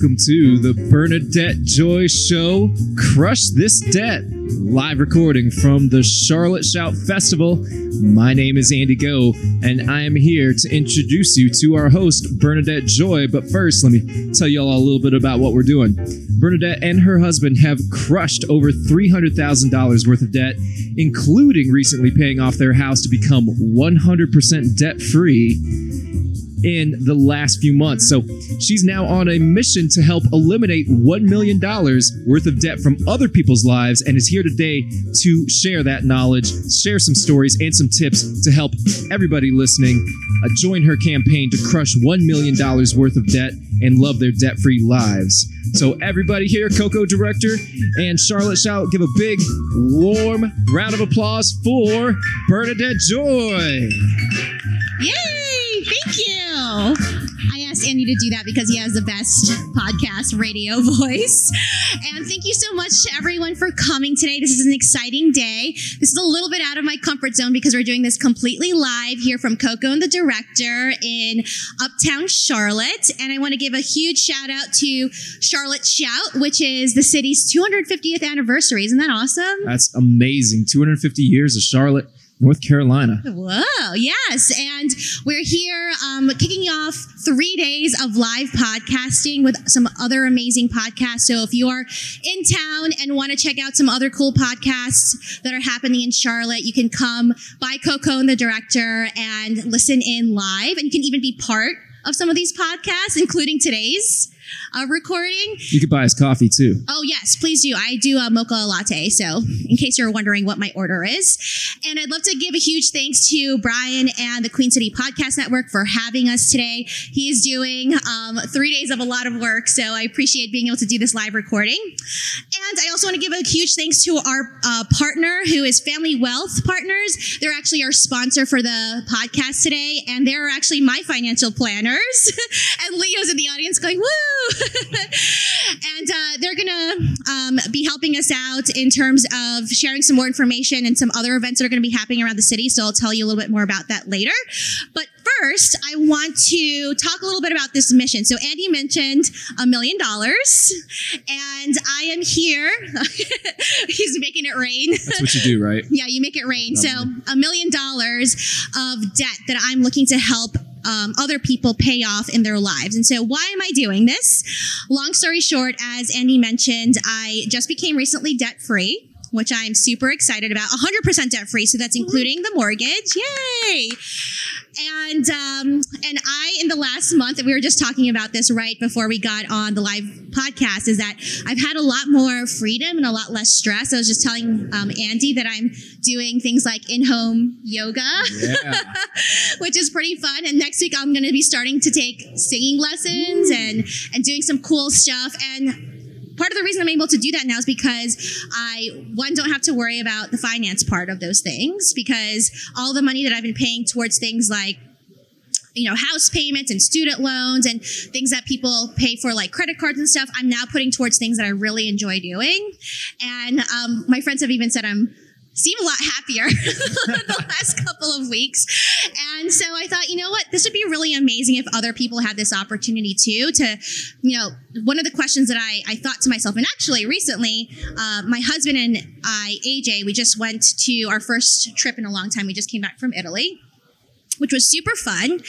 welcome to the Bernadette Joy Show Crush This Debt, live recording from the Charlotte Shout Festival. My name is Andy Goh, and I am here to introduce you to our host, Bernadette Joy. But first, let me tell you all a little bit about what we're doing. Bernadette and her husband have crushed over $300,000 worth of debt, including recently paying off their house to become 100% debt free in the last few months. So she's now on a mission to help eliminate $1 million worth of debt from other people's lives and is here today to share that knowledge, share some stories, and some tips to help everybody listening uh, join her campaign to crush $1 million worth of debt and love their debt free lives. So, everybody here, Coco Director and Charlotte Shout, give a big, warm round of applause for Bernadette Joy. Yay! I asked Andy to do that because he has the best podcast radio voice. And thank you so much to everyone for coming today. This is an exciting day. This is a little bit out of my comfort zone because we're doing this completely live here from Coco and the director in Uptown Charlotte. And I want to give a huge shout out to Charlotte Shout, which is the city's 250th anniversary. Isn't that awesome? That's amazing. 250 years of Charlotte. North Carolina. Whoa, yes. And we're here um, kicking off three days of live podcasting with some other amazing podcasts. So if you are in town and want to check out some other cool podcasts that are happening in Charlotte, you can come by Coco and the director and listen in live. And you can even be part of some of these podcasts, including today's uh, recording. You could buy us coffee too. Oh, yes, please do. I do a mocha latte. So, in case you're wondering what my order is. And I'd love to give a huge thanks to Brian and the Queen City Podcast Network for having us today. He is doing um, three days of a lot of work. So, I appreciate being able to do this live recording. And I also want to give a huge thanks to our uh, partner, who is Family Wealth Partners. They're actually our sponsor for the podcast today. And they're actually my financial planners. and Leo's in the audience going, woo! and uh, they're going to um, be helping us out in terms of sharing some more information and some other events that are going to be happening around the city. So I'll tell you a little bit more about that later. But first, I want to talk a little bit about this mission. So Andy mentioned a million dollars, and I am here. He's making it rain. That's what you do, right? yeah, you make it rain. So a million dollars of debt that I'm looking to help um, other people pay off in their lives. And so, why am I doing this? Long story short, as Andy mentioned, I just became recently debt free. Which I'm super excited about. 100% debt free, so that's including the mortgage. Yay! And um, and I in the last month, and we were just talking about this right before we got on the live podcast, is that I've had a lot more freedom and a lot less stress. I was just telling um, Andy that I'm doing things like in-home yoga, Yeah. which is pretty fun. And next week I'm going to be starting to take singing lessons and and doing some cool stuff and part of the reason I'm able to do that now is because I one don't have to worry about the finance part of those things because all the money that I've been paying towards things like you know house payments and student loans and things that people pay for like credit cards and stuff i'm now putting towards things that i really enjoy doing. And um, my friends have even said i'm seem a lot happier the last couple of weeks and so i thought you know what this would be really amazing if other people had this opportunity too to you know one of the questions that i, I thought to myself and actually recently uh, my husband and i aj we just went to our first trip in a long time we just came back from italy which was super fun.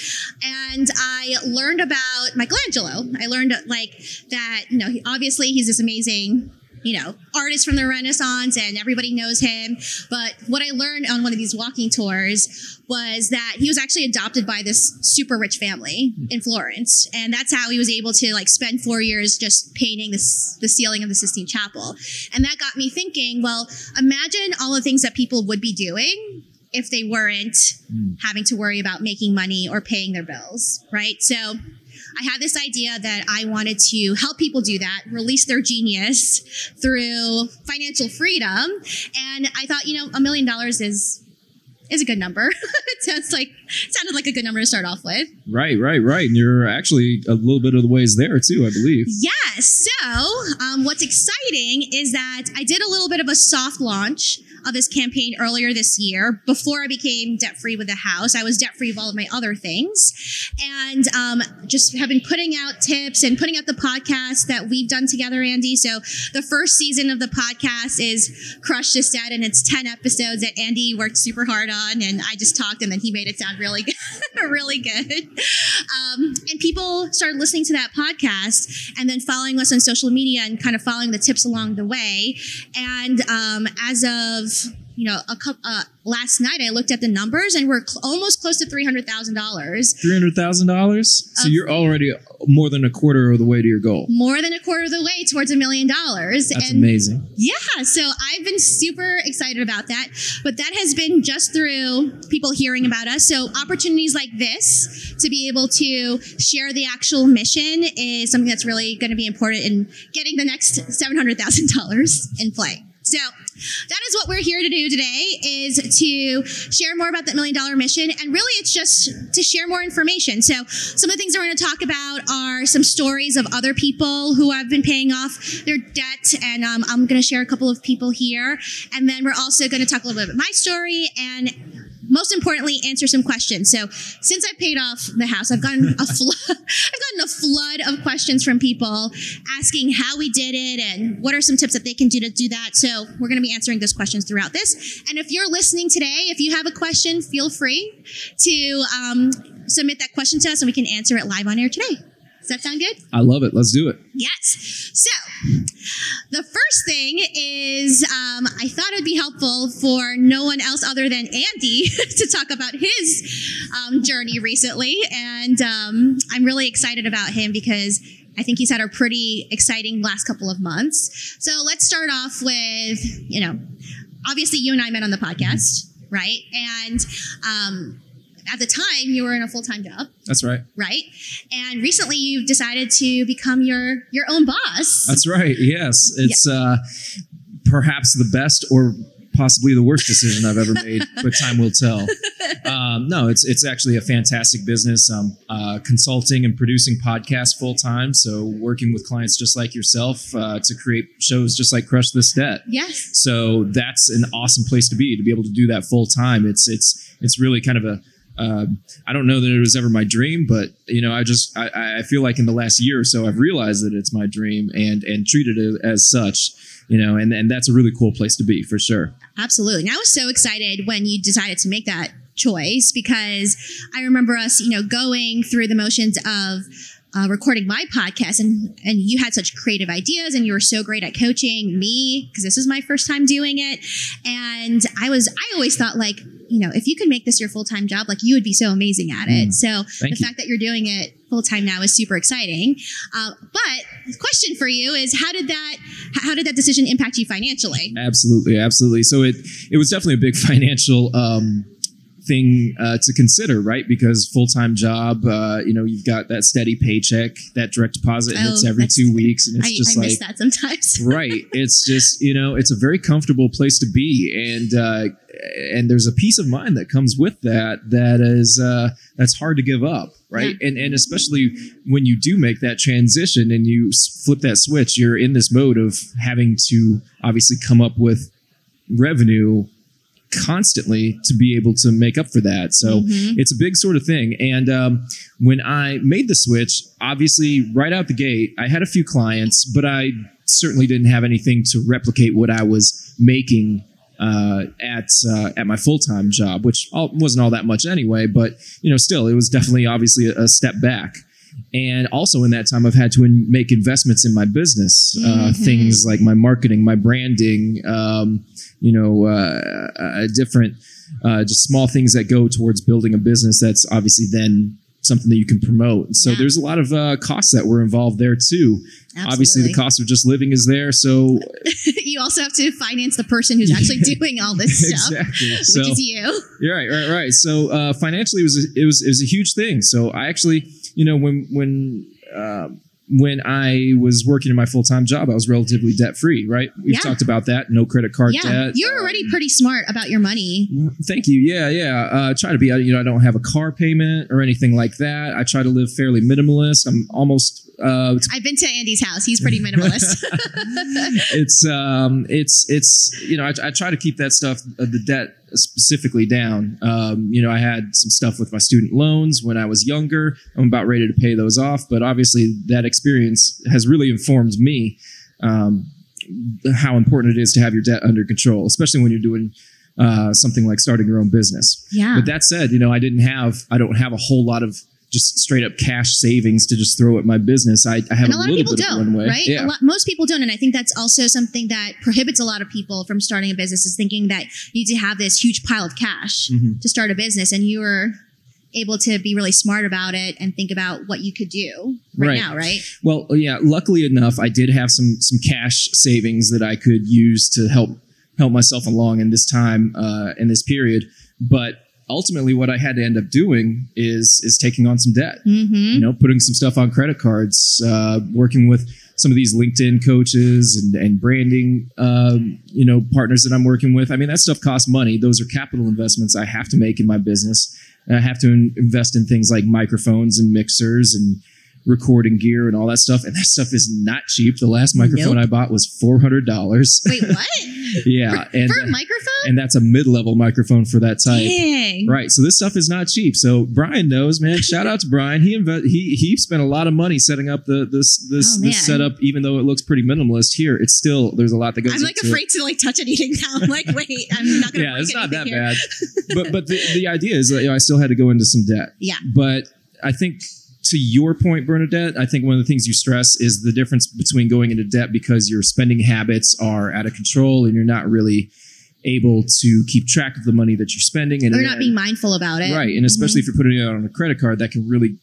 And I learned about Michelangelo. I learned like that, you know, obviously he's this amazing, you know, artist from the Renaissance and everybody knows him. But what I learned on one of these walking tours was that he was actually adopted by this super rich family in Florence. And that's how he was able to like spend four years just painting this, the ceiling of the Sistine Chapel. And that got me thinking, well, imagine all the things that people would be doing if they weren't hmm. having to worry about making money or paying their bills, right? So I had this idea that I wanted to help people do that, release their genius through financial freedom. And I thought, you know, a million dollars is is a good number. it sounds like sounded like a good number to start off with. Right, right, right. And you're actually a little bit of the ways there too, I believe. Yes. So, um, what's exciting is that I did a little bit of a soft launch of this campaign earlier this year. Before I became debt free with the house, I was debt free of all of my other things, and um, just have been putting out tips and putting out the podcast that we've done together, Andy. So the first season of the podcast is Crush This Debt, and it's ten episodes that Andy worked super hard on, and I just talked, and then he made it sound really good, really good. Um, and people started listening to that podcast, and then following us on social media and kind of following the tips along the way. And um, as of you know, a couple, uh, last night I looked at the numbers and we're cl- almost close to three hundred thousand dollars. Three hundred thousand dollars. So you're already more than a quarter of the way to your goal. More than a quarter of the way towards a million dollars. That's and amazing. Yeah, so I've been super excited about that. But that has been just through people hearing about us. So opportunities like this to be able to share the actual mission is something that's really going to be important in getting the next $700,000 in play. So that is what we're here to do today is to share more about that million dollar mission. And really it's just to share more information. So some of the things we're going to talk about are some stories of other people who have been paying off their debt. And um, I'm going to share a couple of people here. And then we're also going to talk a little bit about my story and most importantly, answer some questions. So since I've paid off the house, I've gotten a flood, I've gotten a flood of questions from people asking how we did it and what are some tips that they can do to do that. So we're going to be answering those questions throughout this. And if you're listening today, if you have a question, feel free to um, submit that question to us and we can answer it live on air today. Does that sound good? I love it. Let's do it. Yes. So, the first thing is um, I thought it'd be helpful for no one else other than Andy to talk about his um, journey recently. And um, I'm really excited about him because I think he's had a pretty exciting last couple of months. So, let's start off with, you know, obviously you and I met on the podcast, right? And um, at the time, you were in a full time job That's right. right? And recently you've decided to become your your own boss. That's right. Yes, it's uh, perhaps the best or possibly the worst decision I've ever made, but time will tell. Um, no, it's it's actually a fantastic business. Um, uh, consulting and producing podcasts full time, so working with clients just like yourself uh, to create shows just like Crush This Debt. yes. So that's an awesome place to be to be able to do that full time. It's it's it's really kind of a um, I don't know that it was ever my dream, but you know, I just I, I feel like in the last year or so, I've realized that it's my dream and and treated it as such. You know, and and that's a really cool place to be for sure. Absolutely. And I was so excited when you decided to make that choice because I remember us, you know, going through the motions of uh, recording my podcast and and you had such creative ideas and you were so great at coaching me because this is my first time doing it and I was I always thought like you know if you could make this your full-time job like you would be so amazing at it Mm. so Thank the you. fact that you're doing it full-time now is super exciting uh, but the question for you is how did that how did that decision impact you financially Absolutely, absolutely. So it it was definitely a big financial um, thing uh, to consider, right? Because full time job, uh, you know, you've got that steady paycheck, that direct deposit hits Oh, every two weeks, and it's I, just I like miss that sometimes. Right. It's just you know it's a very comfortable place to be and uh and there's a peace of mind that comes with that that is uh that's hard to give up right? And and especially when you do make that transition and you flip that switch you're in this mode of having to obviously come up with revenue constantly to be able to make up for that so Mhm. it's a big sort of thing and um, when i made the switch obviously right out the gate i had a few clients but i certainly didn't have anything to replicate what i was making uh, at uh, at my full time job, which all, wasn't all that much anyway. But you know, still, it was definitely obviously a, a step back. And also in that time, I've had to in, make investments in my business, uh, Mhm. things like my marketing, my branding, um, you know, uh, different, uh, just small things that go towards building a business. That's obviously then something that you can promote. So Yeah. there's a lot of uh, costs that were involved there too. Absolutely. Obviously, the cost of just living is there. So you also have to finance the person who's actually doing all this stuff exactly. which So is you you're right, right, right. So uh, financially, it was a, it was it was a huge thing. So I actually, you know, when when um, when I was working in my full time job, I was relatively debt free. Right, we've Yeah. talked about that. No credit card yeah debt. you're already pretty smart about your money Thank you. Yeah, yeah. Uh, try to be. You know, I don't have a car payment or anything like that. I try to live fairly minimalist. I'm almost uh, I've been to Andy's house. He's pretty minimalist. it's um, it's it's you know I, I try to keep that stuff uh, the debt specifically down. Um, you know I had some stuff with my student loans when I was younger. I'm about ready to pay those off, but obviously that experience has really informed me um, how important it is to have your debt under control, especially when you're doing uh, something like starting your own business. yeah. But that said, you know, I didn't have, I don't have a whole lot of just straight up cash savings to just throw at my business. I, I have and a, a lot of little people bit don't, of right? Yeah. A lot, most people don't, and I think that's also something that prohibits a lot of people from starting a business is thinking that you need to have this huge pile of cash Mhm. to start a business, and you were able to be really smart about it and think about what you could do right, Right. now, right? Well, yeah. Luckily enough, I did have some some cash savings that I could use to help help myself along in this time uh, in this period. But ultimately, what I had to end up doing is is taking on some debt. Mm-hmm. You know, putting some stuff on credit cards, uh, working with some of these LinkedIn coaches and, and branding, um, you know, partners that I'm working with. I mean, that stuff costs money. Those are capital investments I have to make in my business. And I have to in- invest in things like microphones and mixers and recording gear and all that stuff. And that stuff is not cheap. The last microphone Nope. I bought was four hundred dollars. Wait, what? yeah, and For a microphone? and that's a mid-level microphone for that type. Dang. Right. So this stuff is not cheap. So Brian knows, man. Shout out to Brian. He inve- he he spent a lot of money setting up the this this Oh, this setup. Even though it looks pretty minimalist here, it's still there's a lot that goes. I'm like afraid to like touch anything now. I'm like, wait, I'm not gonna. Yeah, it's not that here. bad. but but the, the idea is that you know, I still had to go into some debt. Yeah. But I think to your point, Bernadette, I think one of the things you stress is the difference between going into debt because your spending habits are out of control and you're not really able to keep track of the money that you're spending and Or not being mindful about it. right and especially if you're putting it out on a credit card that can really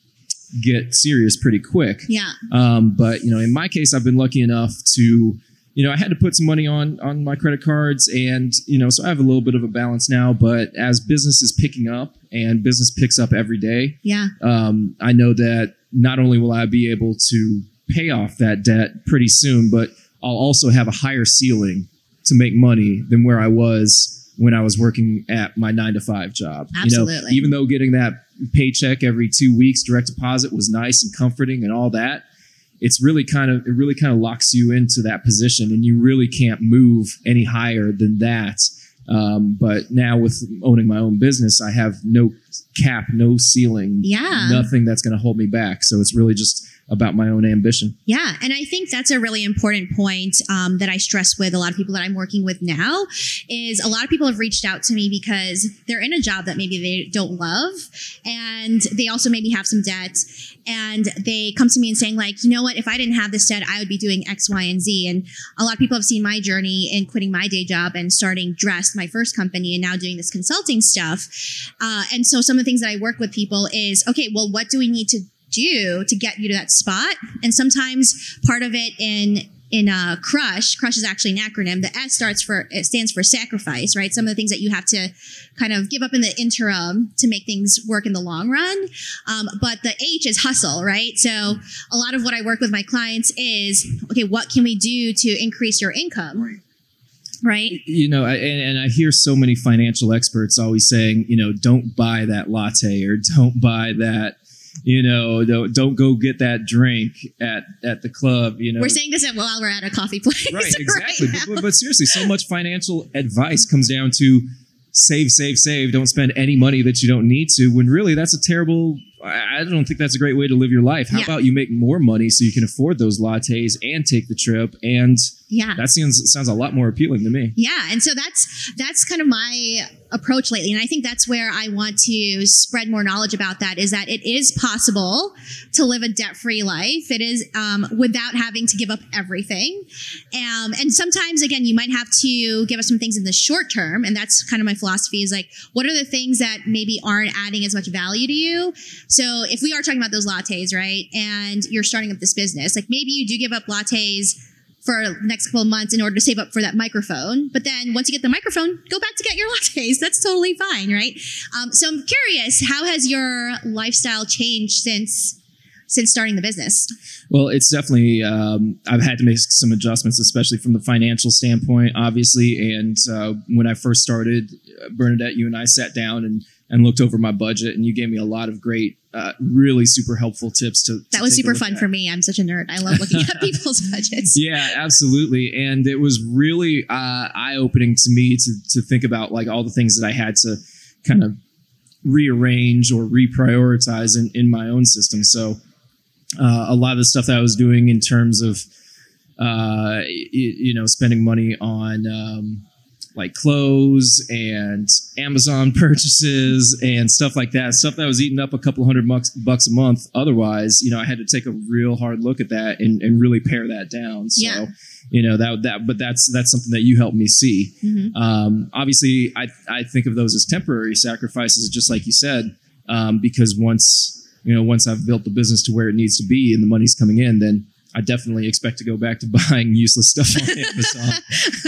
get serious pretty quick Yeah. um, but you know in my case i've been lucky enough to you know i had to put some money on on my credit cards and you know so i have a little bit of a balance now but as business is picking up and business picks up every day Yeah. um, i know that not only will i be able to pay off that debt pretty soon but i'll also have a higher ceiling to make money than where i was when i was working at my nine to five job you know Absolutely. even though getting that paycheck every two weeks direct deposit was nice and comforting and all that it's really kind of it really kind of locks you into that position and you really can't move any higher than that um, but now with owning my own business i have no cap no ceiling Yeah. nothing that's going to hold me back so it's really just about my own ambition Yeah, and I think that's a really important point um, that I stress with a lot of people that I'm working with now. Is a lot of people have reached out to me because they're in a job that maybe they don't love, and they also maybe have some debt, and they come to me and saying like, you know what, if I didn't have this debt, I would be doing X, Y, and Z. And a lot of people have seen my journey in quitting my day job and starting Dressed, my first company, and now doing this consulting stuff. Uh, and so some of the things that I work with people is okay, well, what do we need to do to get you to that spot? And sometimes part of it in in uh, crush crush is actually an acronym. The s starts for it stands for sacrifice right? Some of the things that you have to kind of give up in the interim to make things work in the long run. Um, but the h is hustle right? So a lot of what i work with my clients is okay what can we do to increase your income? Right. You know I, and, and i hear so many financial experts always saying you know don't buy that latte or don't buy that you know don't, don't go get that drink at at the club you know. We're saying this while we're at a coffee place right exactly. Now. but, but seriously so much financial advice comes down to save save save. Don't spend any money that you don't need to when really that's a terrible i I don't think that's a great way to live your life. How Yeah. about you make more money so you can afford those lattes and take the trip? And yeah. that sounds sounds a lot more appealing to me. Yeah, and so that's that's kind of my approach lately, and I think that's where I want to spread more knowledge about that. Is that it is possible to live a debt-free life. It is um, without having to give up everything, um, and sometimes again you might have to give up some things in the short term, and that's kind of my philosophy. Is like, what are the things that maybe aren't adding as much value to you? So if we are talking about those lattes, right, and you're starting up this business, like maybe you do give up lattes for the next couple of months in order to save up for that microphone. But then once you get the microphone, go back to get your lattes. That's totally fine, right? Um, so I'm curious, how has your lifestyle changed since since starting the business? Well, it's definitely um, I've had to make some adjustments, especially from the financial standpoint, obviously. And uh, when I first started, uh, Bernadette, you and I sat down and and looked over my budget, and you gave me a lot of great, uh, really super helpful tips. To, to that was super fun at. for me. I'm such a nerd. I love looking at people's budgets. Yeah, absolutely. And it was really uh, eye opening to me to, to think about like all the things that I had to kind of rearrange or reprioritize in, in my own system. So uh, a lot of the stuff that I was doing in terms of, uh, y- you know, spending money on um, like clothes and Amazon purchases and stuff like that, stuff that was eating up a couple hundred bucks, bucks a month. Otherwise, you know, I had to take a real hard look at that and, and really pare that down. So, Yeah. you know, that, that, but that's, that's something that you helped me see. Mhm. Um, obviously, I, I think of those as temporary sacrifices, just like you said, um, because once you know once I've built the business to where it needs to be and the money's coming in, then I definitely expect to go back to buying useless stuff on Amazon,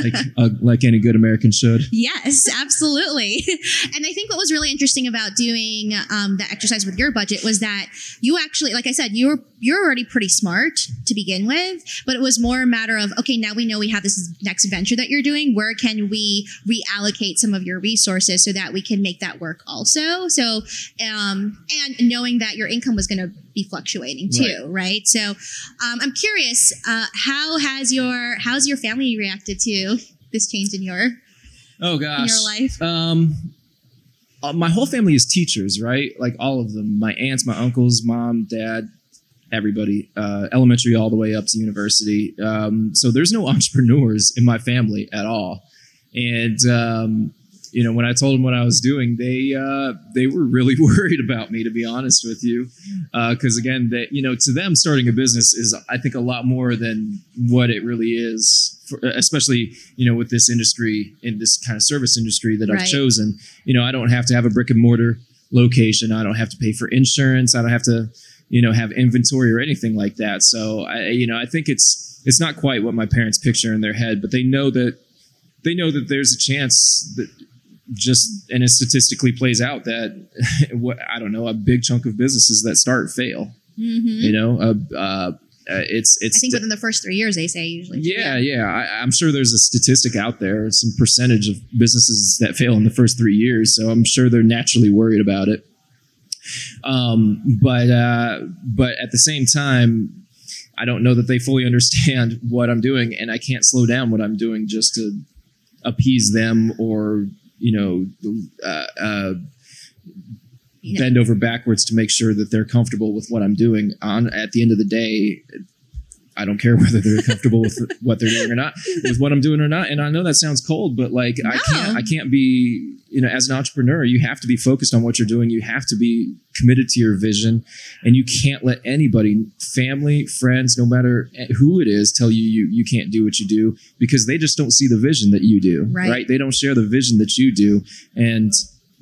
like uh, like any good American should. Yes, absolutely. And I think what was really interesting about doing um, the exercise with your budget was that you actually, like I said, you were you're already pretty smart to begin with, but it was more a matter of okay, now we know we have this next venture that you're doing. Where can we reallocate some of your resources so that we can make that work also? So, um, and knowing that your income was going to be fluctuating too, right? So, um, I'm curious, uh, how has your how's your family reacted to this change in your Oh in gosh, your life? Um, uh, my whole family is teachers, right? Like all of them. My aunts, my uncles, mom, dad, everybody, uh, elementary all the way up to university. Um, so there's no entrepreneurs in my family at all. And um, you know, when I told them what I was doing, they uh, they were really worried about me, to be honest with you, because again, that you know, to them, starting a business is, I think, a lot more than what it really is. For, especially, you know, with this industry, in this kind of service industry that I've chosen, you know, I don't have to have a brick and mortar location. I don't have to pay for insurance. I don't have to, you know, have inventory or anything like that. So, I, you know, I think it's it's not quite what my parents picture in their head, but they know that they know that there's a chance that just and it statistically plays out that what I don't know a big chunk of businesses that start fail. Mm-hmm. You know, uh, uh, uh, it's I it's think within the first three years, they say usually. yeah, yeah. I, I'm sure there's a statistic out there, some percentage of businesses that fail in the first three years. So I'm sure they're naturally worried about it. Um, but uh, but at the same time, I don't know that they fully understand what I'm doing, and I can't slow down what I'm doing just to appease them or you know uh, uh, bend over backwards to make sure that they're comfortable with what I'm doing. On at the end of the day, I don't care whether they're comfortable with what they're doing or not, with what I'm doing or not. And I know that sounds cold, but like I can't, I can't be, you know, as an entrepreneur, you have to be focused on what you're doing. You have to be committed to your vision, and you can't let anybody, family, friends, no matter who it is, tell you you you can't do what you do because they just don't see the vision that you do. Right. They don't share the vision that you do, and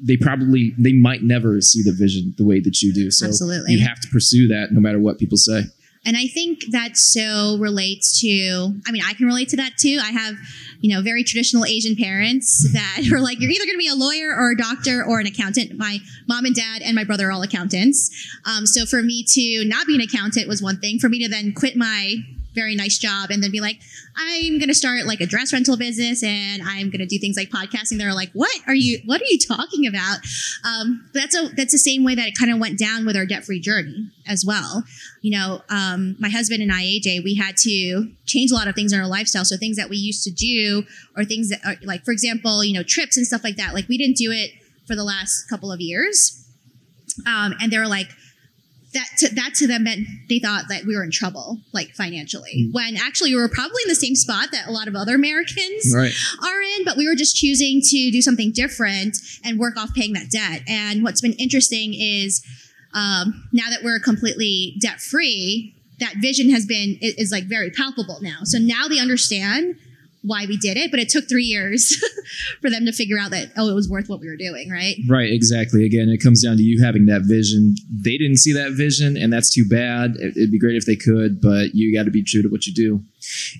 they probably they might never see the vision the way that you do. So Absolutely. you have to pursue that no matter what people say. And I think that so relates to, I mean, I can relate to that too. I have, you know, very traditional Asian parents that are like, you're either going to be a lawyer or a doctor or an accountant. My mom and dad and my brother are all accountants. Um, so for me to not be an accountant was one thing. For me to then quit my very nice job and then be like, I'm going to start like a dress rental business and I'm going to do things like podcasting. They're like, what are you, what are you talking about? Um, that's a, that's the same way that it kind of went down with our debt free journey as well. You know, um, my husband and I, AJ, we had to change a lot of things in our lifestyle. So things that we used to do or things that are like, for example, you know, trips and stuff like that. Like we didn't do it for the last couple of years. Um, and they were like, that to, that to them meant they thought that we were in trouble, like financially, when actually we were probably in the same spot that a lot of other Americans Right. are in, but we were just choosing to do something different and work off paying that debt. And what's been interesting is um, now that we're completely debt free, that vision has been is, is like very palpable now. So now they understand why we did it, but it took three years for them to figure out that oh, it was worth what we were doing, right? Right, exactly. Again, it comes down to you having that vision. They didn't see that vision, and that's too bad. It- It'd be great if they could, but you got to be true to what you do.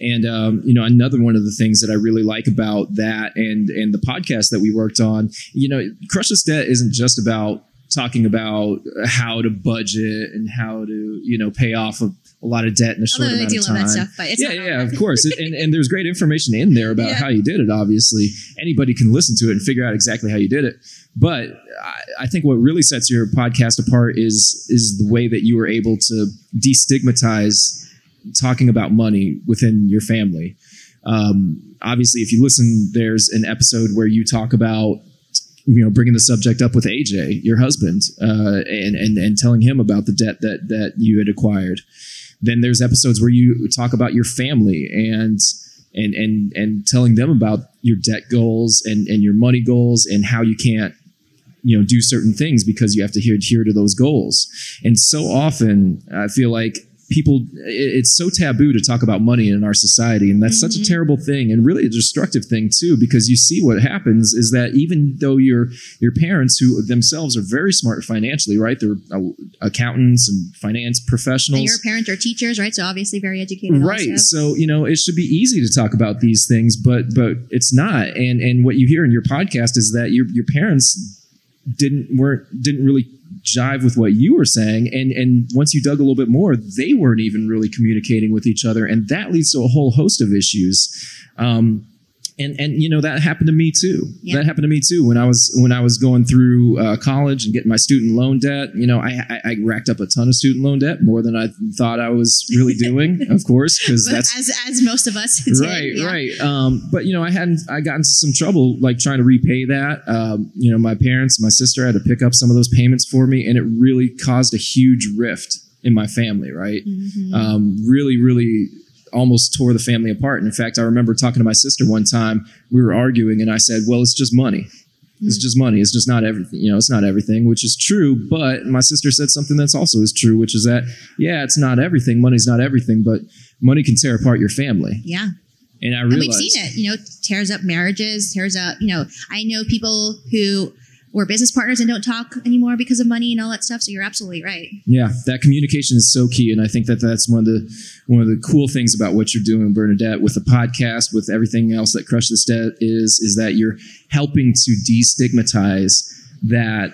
And um, you know, another one of the things that I really like about that and and the podcast that we worked on, you know, Crush This Debt isn't just about talking about how to budget and how to you know pay off a, a lot of debt in a short Although amount of time. stuff, yeah, not yeah, of course. and, and there's great information in there about Yeah. how you did it. Obviously, anybody can listen to it and figure out exactly how you did it. But I, I think what really sets your podcast apart is is the way that you were able to destigmatize talking about money within your family. Um, obviously, if you listen, there's an episode where you talk about you know bringing the subject up with AJ, your husband, uh, and and and telling him about the debt that that you had acquired. Then there's episodes where you talk about your family and and and and telling them about your debt goals and and your money goals and how you can't you know do certain things because you have to adhere to those goals. And so often, I feel like people it's so taboo to talk about money in our society and that's such a Mhm. terrible thing and really a destructive thing too because you see what happens is that even though your your parents who themselves are very smart financially right they're accountants and finance professionals And your parents are teachers, right? So obviously very educated. right Also. so you know it should be easy to talk about these things but but it's not and and what you hear in your podcast is that your your parents didn't weren't didn't really jive with what you were saying and and once you dug a little bit more they weren't even really communicating with each other and that leads to a whole host of issues. Um and and you know that happened to me too. Yeah. That happened to me too when I was when I was going through uh, college and getting my student loan debt. You know, I, I I racked up a ton of student loan debt, more than I thought I was really doing, of course, because that's as as most of us did, right yeah. right um, but you know i hadn't i got into some trouble like trying to repay that um, you know my parents my sister had to pick up some of those payments for me and it really caused a huge rift in my family right Mhm. um, really really almost tore the family apart. And in fact i remember talking to my sister one time we were arguing and i said well it's just money. It's Mm. just money. It's just not everything you know it's not everything which is true but my sister said something that's also is true which is that yeah it's not everything. Money's not everything but money can tear apart your family. Yeah. and I And realized we've seen it, you know, tears up marriages, tears up, you know, I know people who were business partners and don't talk anymore because of money and all that stuff. So you're absolutely right. Yeah, that communication is so key, and I think that that's one of the one of the cool things about what you're doing, Bernadette, with the podcast, with everything else that Crush This Debt is, is that you're helping to destigmatize that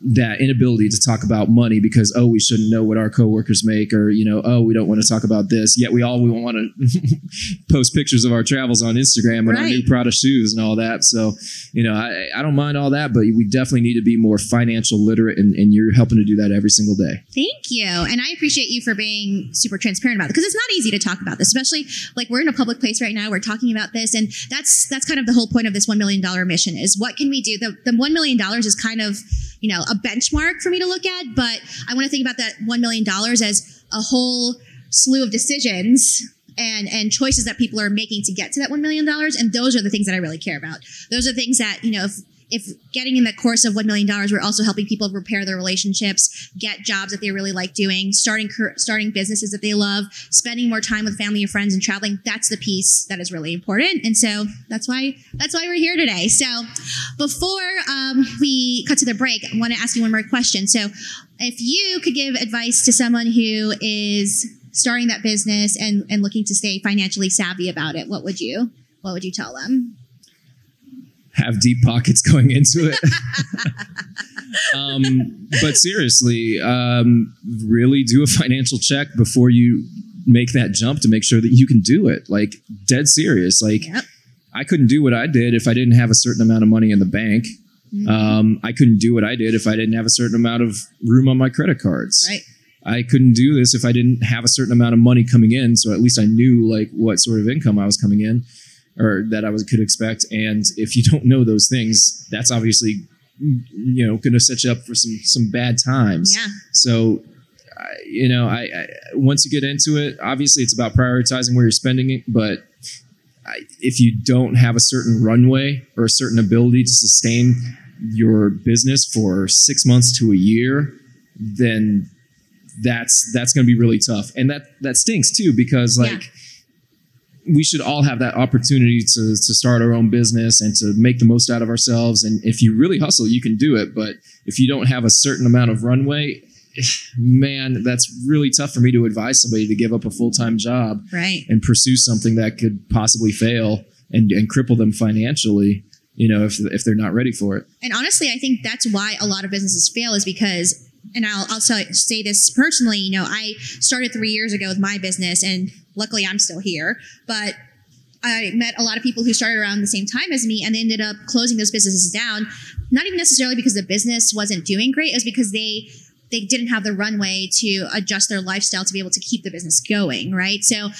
that inability to talk about money because oh we shouldn't know what our coworkers make or you know oh we don't want to talk about this yet we all we want to post pictures of our travels on Instagram and our Right. new Prada shoes and all that so you know I, I don't mind all that but we definitely need to be more financial literate and, and you're helping to do that every single day Thank you. And I appreciate you for being super transparent about it because it's not easy to talk about this, especially like we're in a public place right now. We're talking about this. And that's that's kind of the whole point of this $1 million mission is what can we do? The, the $1 million is kind of, you know, a benchmark for me to look at, but I want to think about that $1 million as a whole slew of decisions and and choices that people are making to get to that $1 million. And those are the things that I really care about. Those are things that, you know, if if getting in the course of $1 million, we're also helping people repair their relationships, get jobs that they really like doing, starting starting businesses that they love, spending more time with family and friends and traveling. That's the piece that is really important. And so that's why that's why we're here today. So before um, we cut to the break, I want to ask you one more question. So if you could give advice to someone who is starting that business and, and looking to stay financially savvy about it, what would you what would you tell them? Have deep pockets going into it. um, but seriously, um, really do a financial check before you make that jump to make sure that you can do it. Like dead serious. Like Yep. I couldn't do what I did if I didn't have a certain amount of money in the bank. Mhm. Um, I couldn't do what I did if I didn't have a certain amount of room on my credit cards. right. I couldn't do this if I didn't have a certain amount of money coming in. So at least I knew like what sort of income I was coming in or that I was could expect. And if you don't know those things, that's obviously you know going to set you up for some some bad times. Yeah. So you know, I, I once you get into it, obviously it's about prioritizing where you're spending it, but if you don't have a certain runway or a certain ability to sustain your business for six months to a year, then that's that's going to be really tough, and that that stinks too because Yeah. We should all have that opportunity to to start our own business and to make the most out of ourselves. And if you really hustle, you can do it. But if you don't have a certain amount of runway, man, that's really tough for me to advise somebody to give up a full time job Right. and pursue something that could possibly fail and, and cripple them financially. You know, if if they're not ready for it. And honestly, I think that's why a lot of businesses fail is because and I'll also say this personally, you know, I started three years ago with my business, and luckily I'm still here. But I met a lot of people who started around the same time as me, and they ended up closing those businesses down. Not even necessarily because the business wasn't doing great; it was because they they didn't have the runway to adjust their lifestyle to be able to keep the business going, right? So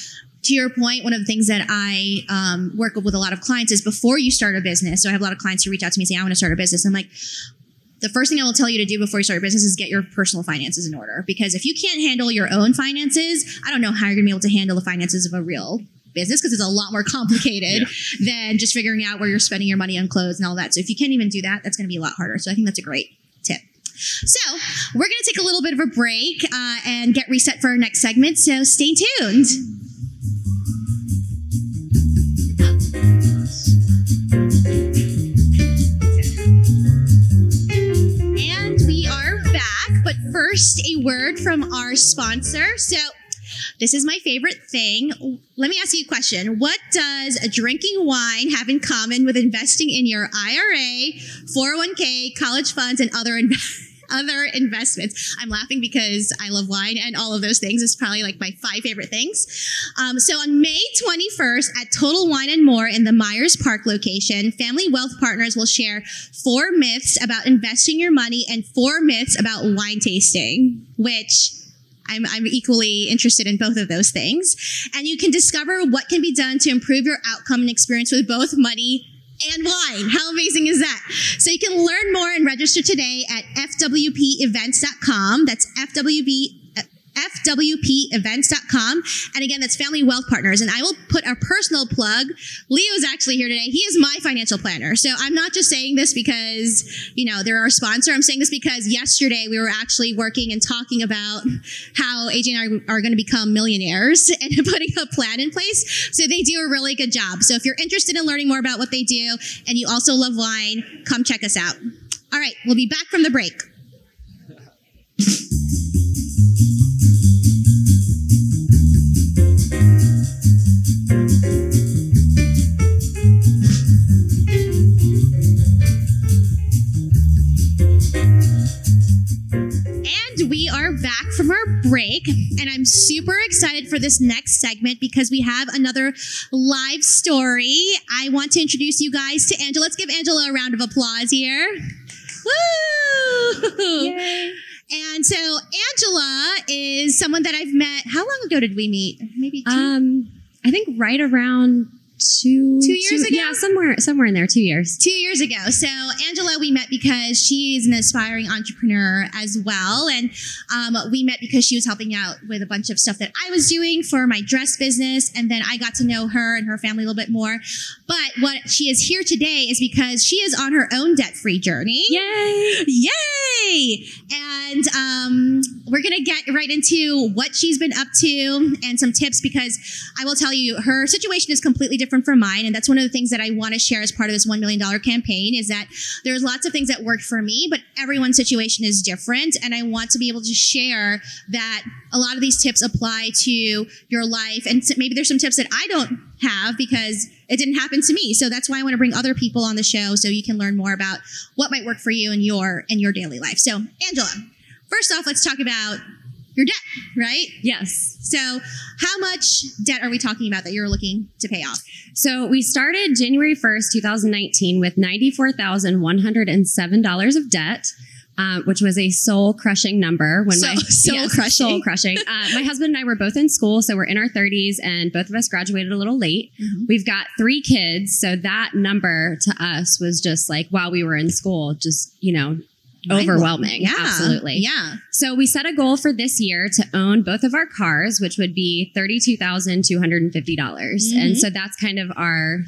to your point, one of the things that I um, work with a lot of clients is before you start a business. So I have a lot of clients who reach out to me and say, I want to start a business. I'm like, the first thing I will tell you to do before you start your business is get your personal finances in order. Because if you can't handle your own finances, I don't know how you're going to be able to handle the finances of a real business because it's a lot more complicated yeah. than just figuring out where you're spending your money on clothes and all that. So if you can't even do that, that's going to be a lot harder. So I think that's a great tip. So we're going to take a little bit of a break uh, and get reset for our next segment. So stay tuned. First, a word from our sponsor. So, this is my favorite thing. Let me ask you a question. What does drinking wine have in common with investing in your IRA, 401k, college funds, and other investments? Other investments. I'm laughing because I love wine and all of those things. It's probably like my five favorite things. Um, so on May 21st at Total Wine and More in the Myers Park location, Family Wealth Partners will share four myths about investing your money and four myths about wine tasting, which I'm, I'm, equally interested in both of those things. And you can discover what can be done to improve your outcome and experience with both money and wine. How amazing is that? So you can learn more and register today at fwpevents.com. That's FWP fwpevents.com. And again, that's Family Wealth Partners. And I will put a personal plug. Leo is actually here today. He is my financial planner. So I'm not just saying this because, you know, they're our sponsor. I'm saying this because yesterday we were actually working and talking about how AJ and I are going to become millionaires and putting a plan in place. So they do a really good job. So if you're interested in learning more about what they do and you also love wine, come check us out. All right, we'll be back from the break. From our break, and I'm super excited for this next segment because we have another live story. I want to introduce you guys to Angela. Let's give Angela a round of applause here. Woo! Yay. And so Angela is someone that I've met. How long ago did we meet? Maybe two? Um, I think right around two two years two, ago? yeah somewhere somewhere in there two years. Two years ago. So angela we met because she's an aspiring entrepreneur as well. And um, we met because she was helping out with a bunch of stuff that i was doing for my dress business. And then i got to know her and her family a little bit more. But what she is here today is because she is on her own debt-free journey. Yay! Yay! And um, we're gonna get right into what she's been up to and some tips because i will tell you her situation is completely different different from mine. And that's one of the things that I want to share as part of this $1 million campaign is that there's lots of things that worked for me, but everyone's situation is different. And I want to be able to share that a lot of these tips apply to your life. And maybe there's some tips that I don't have because it didn't happen to me. So that's why I want to bring other people on the show so you can learn more about what might work for you in your in your daily life. So, Angela, first off, let's talk about your debt, right? Yes. So, how much debt are we talking about that you're looking to pay off? So, we started January 1st, 2019 with $94,107 of debt. Uh, which was a soul crushing number when so, my soul yes, crushing. Soul crushing. Uh, my husband and I were both in school, so we're in our 30s, and both of us graduated a little late. Mm-hmm. We've got three kids, so that number to us was just like while we were in school, just you know overwhelming. Yeah. Absolutely. Yeah. So we set a goal for this year to own both of our cars, which would be $32,250. dollars mm hmm And so that's kind of our,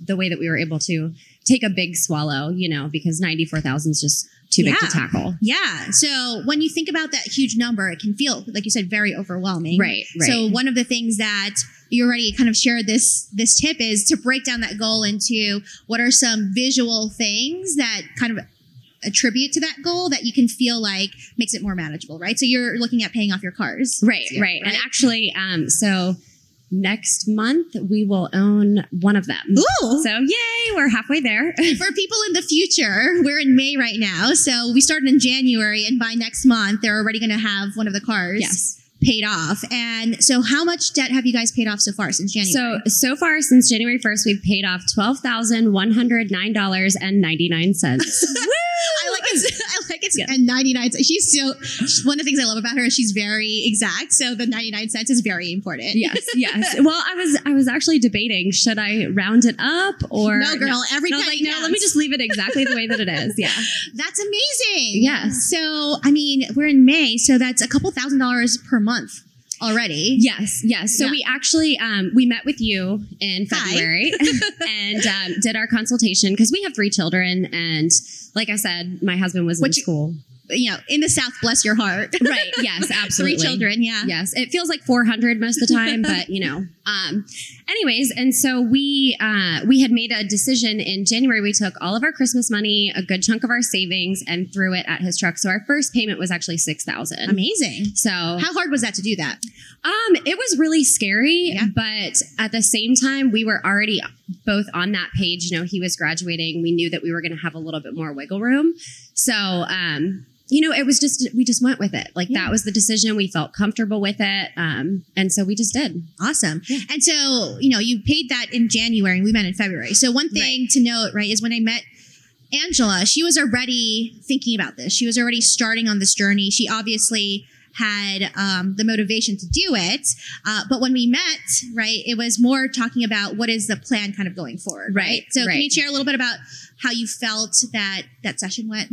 the way that we were able to take a big swallow, you know, because 94,000 is just too yeah. big to tackle. Yeah. So when you think about that huge number, it can feel, like you said, very overwhelming. Right. right. So one of the things that you already kind of shared this this tip is to break down that goal into what are some visual things that kind of attribute to that goal that you can feel like makes it more manageable, right? So you're looking at paying off your cars. Right, right. right. And actually, um, so next month we will own one of them. Ooh. So yay, we're halfway there. For people in the future, we're in May right now. So we started in January, and by next month, they're already going to have one of the cars yes. Paid off. And so, how much debt have you guys paid off so far since January? So so far since January 1st, we've paid off twelve thousand one hundred nine dollars and ninety nine cents. I like it. I like it. And 99 cents. She's so, one of the things I love about her is she's very exact. So the 99 cents is very important. yes, yes. Well, I was I was actually debating should I round it up or No, girl, every No, was penny like, no, let me just leave it exactly the way that it is. Yeah. That's amazing. Yes. So, I mean, we're in May, so that's a couple thousand dollars per month already. Yes, yes. So Yeah. we actually um, we met with you in February and um, did our consultation because we have three children, and like I said, my husband was in school. You know, in the South, bless your heart. Right. Yes. Absolutely. Three children. Yeah. Yes, it feels like 400 most of the time, but you know. Um, anyways, and so we uh, we had made a decision in January. We took all of our Christmas money, a good chunk of our savings, and threw it at his truck. So our first payment was actually six thousand. Amazing. So How hard was that to do that? um, it was really scary, Yeah. but at the same time, we were already both on that page. You know, he was graduating. We knew that we were going to have a little bit more wiggle room. So, um, you know, it was just we just went with it. Like Yeah. that was the decision. We felt comfortable with it, um, and so we just did. Awesome. Yeah. And so, you know, you paid that in January and we met in February. So, one thing to note, right, is when I met Angela, she was already thinking about this. She was already starting on this journey. She obviously had um, the motivation to do it. Uh, but when we met, right, it was more talking about what is the plan kind of going forward, right? Right, So, can you share a little bit about how you felt that that session went?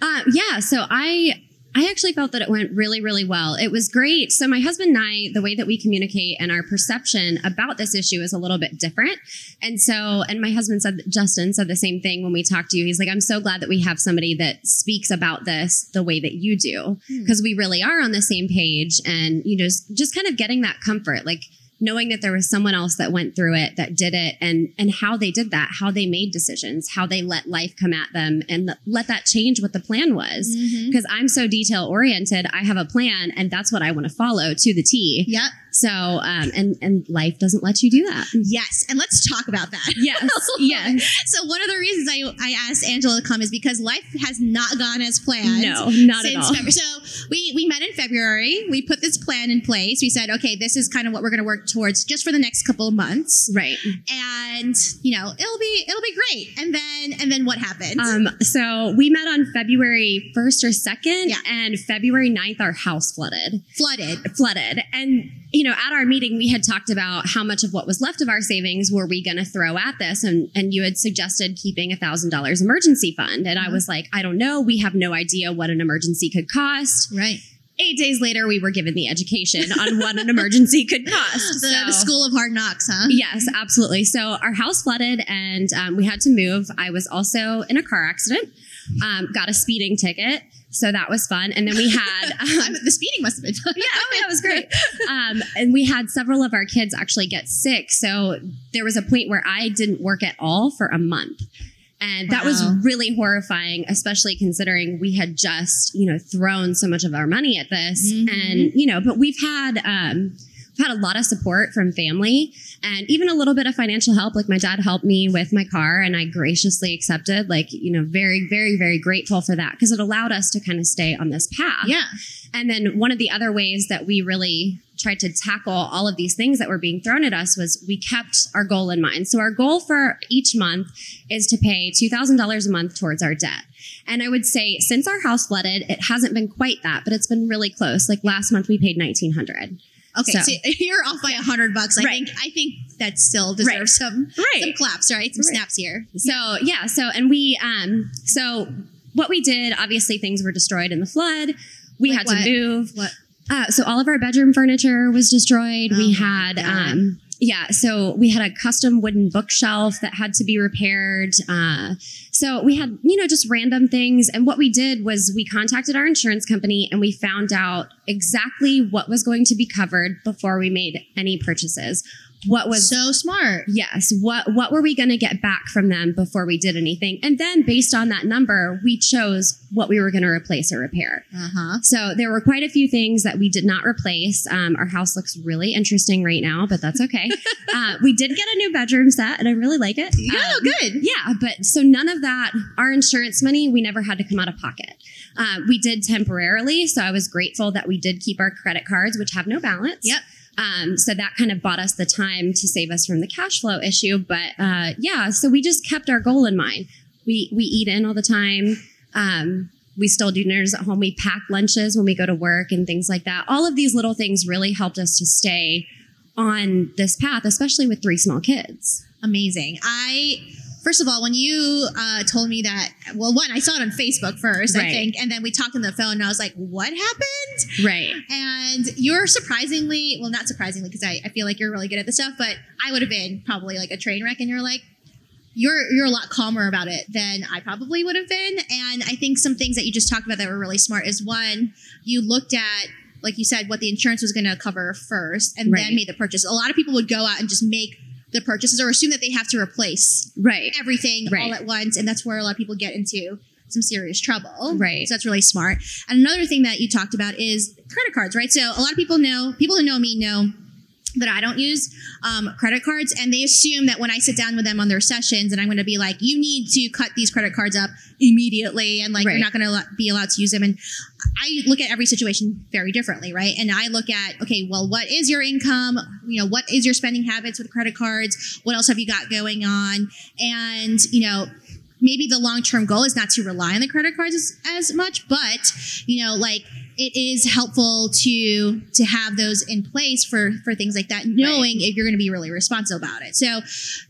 Uh, yeah. So I. I actually felt that it went really, really well. It was great. So, my husband and I, the way that we communicate and our perception about this issue is a little bit different. And so, and my husband said, Justin said the same thing when we talked to you. He's like, I'm so glad that we have somebody that speaks about this the way that you do, Hmm. because we really are on the same page. And, you know, just, just kind of getting that comfort, like knowing that there was someone else that went through it, that did it, and, and how they did that, how they made decisions, how they let life come at them, and let- let that change what the plan was. Mm-hmm. Because I'm so detail oriented, I have a plan, and that's what I want to follow to the T. Yep. So, um, and and life doesn't let you do that. Yes. And let's talk about that. Yes, yes. So one of the reasons I, I asked Angela to come is because life has not gone as planned. No, not at all. February. So we we met in February. We put this plan in place. We said, okay, this is kind of what we're going to work towards just for the next couple of months, Right. and you know it'll be it'll be great. And then and then what happened? Um, so we met on February 1st or 2nd, Yeah. and February 9th, our house flooded. Flooded. Flooded. And, you know, at our meeting, we had talked about how much of what was left of our savings were we going to throw at this. And, and you had suggested keeping a $1,000 emergency fund. And I Mhm. was like, I don't know. We have no idea what an emergency could cost. Right. Eight days later, we were given the education on what an emergency could cost. The, So- the school of hard knocks, huh? Yes, absolutely. So our house flooded and um, we had to move. I was also in a car accident, um, got a speeding ticket. So that was fun. And then we had. Um, the speeding must have been fun. yeah, oh, yeah, it was great. Um, and we had several of our kids actually get sick. So there was a point where I didn't work at all for a month. And that was really horrifying, especially considering we had just, you know, thrown so much of our money at this. Mhm. And, you know, but we've had, um, we've had a lot of support from family and even a little bit of financial help. Like my dad helped me with my car and I graciously accepted, like, you know, very, very, very grateful for that because it allowed us to kind of stay on this path. Yeah. And then one of the other ways that we really tried to tackle all of these things that were being thrown at us was we kept our goal in mind. So our goal for each month is to pay $2,000 a month towards our debt. And I would say since our house flooded, it hasn't been quite that, but it's been really close. Like last month we paid 1900. Okay, So- so, you're off by a hundred bucks. I Right. think I think that still deserves Right. some Right. some claps, right? Some snaps here. So yeah, so and we um so what we did, obviously things were destroyed in the flood. We Like had what? to move. What? Uh, so all of our bedroom furniture was destroyed. Oh we had, um, yeah, so we had a custom wooden bookshelf that had to be repaired. Uh, so we had, you know, just random things. And what we did was we contacted our insurance company and we found out exactly what was going to be covered before we made any purchases. What was so smart. Yes. What what were we going to get back from them before we did anything? And then based on that number, we chose what we were going to replace or repair. Uh huh. So there were quite a few things that we did not replace. Um, our house looks really interesting right now, but that's okay. uh, we did get a new bedroom set, and I really like it. Yeah, Um, good. yeah, but so none of that, our insurance money, we never had to come out of pocket. Uh, we did temporarily, so I was grateful that we did keep our credit cards, which have no balance. Yep. Um, so that kind of bought us the time to save us from the cash flow issue. But uh, yeah, so we just kept our goal in mind. We we eat in all the time. Um, we still do dinners at home. We pack lunches when we go to work and things like that. All of these little things really helped us to stay on this path, especially with three small kids. Amazing. I first of all, when you uh, told me that, well, one, I saw it on Facebook first, I think, and then we talked on the phone, and I was like, "What happened?" Right. And you're surprisingly, well, not surprisingly, because I, I feel like you're really good at this stuff, but I would have been probably like a train wreck, and you're like. You're you're a lot calmer about it than I probably would have been, and I think some things that you just talked about that were really smart is one, you looked at like you said what the insurance was going to cover first, and Right. then made the purchase. A lot of people would go out and just make the purchases or assume that they have to replace Right. everything all Right. at once, and that's where a lot of people get into some serious trouble. Right. So that's really smart. And another thing that you talked about is credit cards, right? So a lot of people know, people who know me know that I don't use um, credit cards, and they assume that when I sit down with them on their sessions, and I'm going to be like, "You need to cut these credit cards up immediately," and like Right. you're not going to be allowed to use them. And I look at every situation very differently, right? And I look at, okay, well, what is your income? You know, what is your spending habits with credit cards? What else have you got going on? And you know, maybe the long term goal is not to rely on the credit cards as, as much, but you know, like it is helpful to to have those in place for for things like that, knowing if you're going to be really responsible about it. So,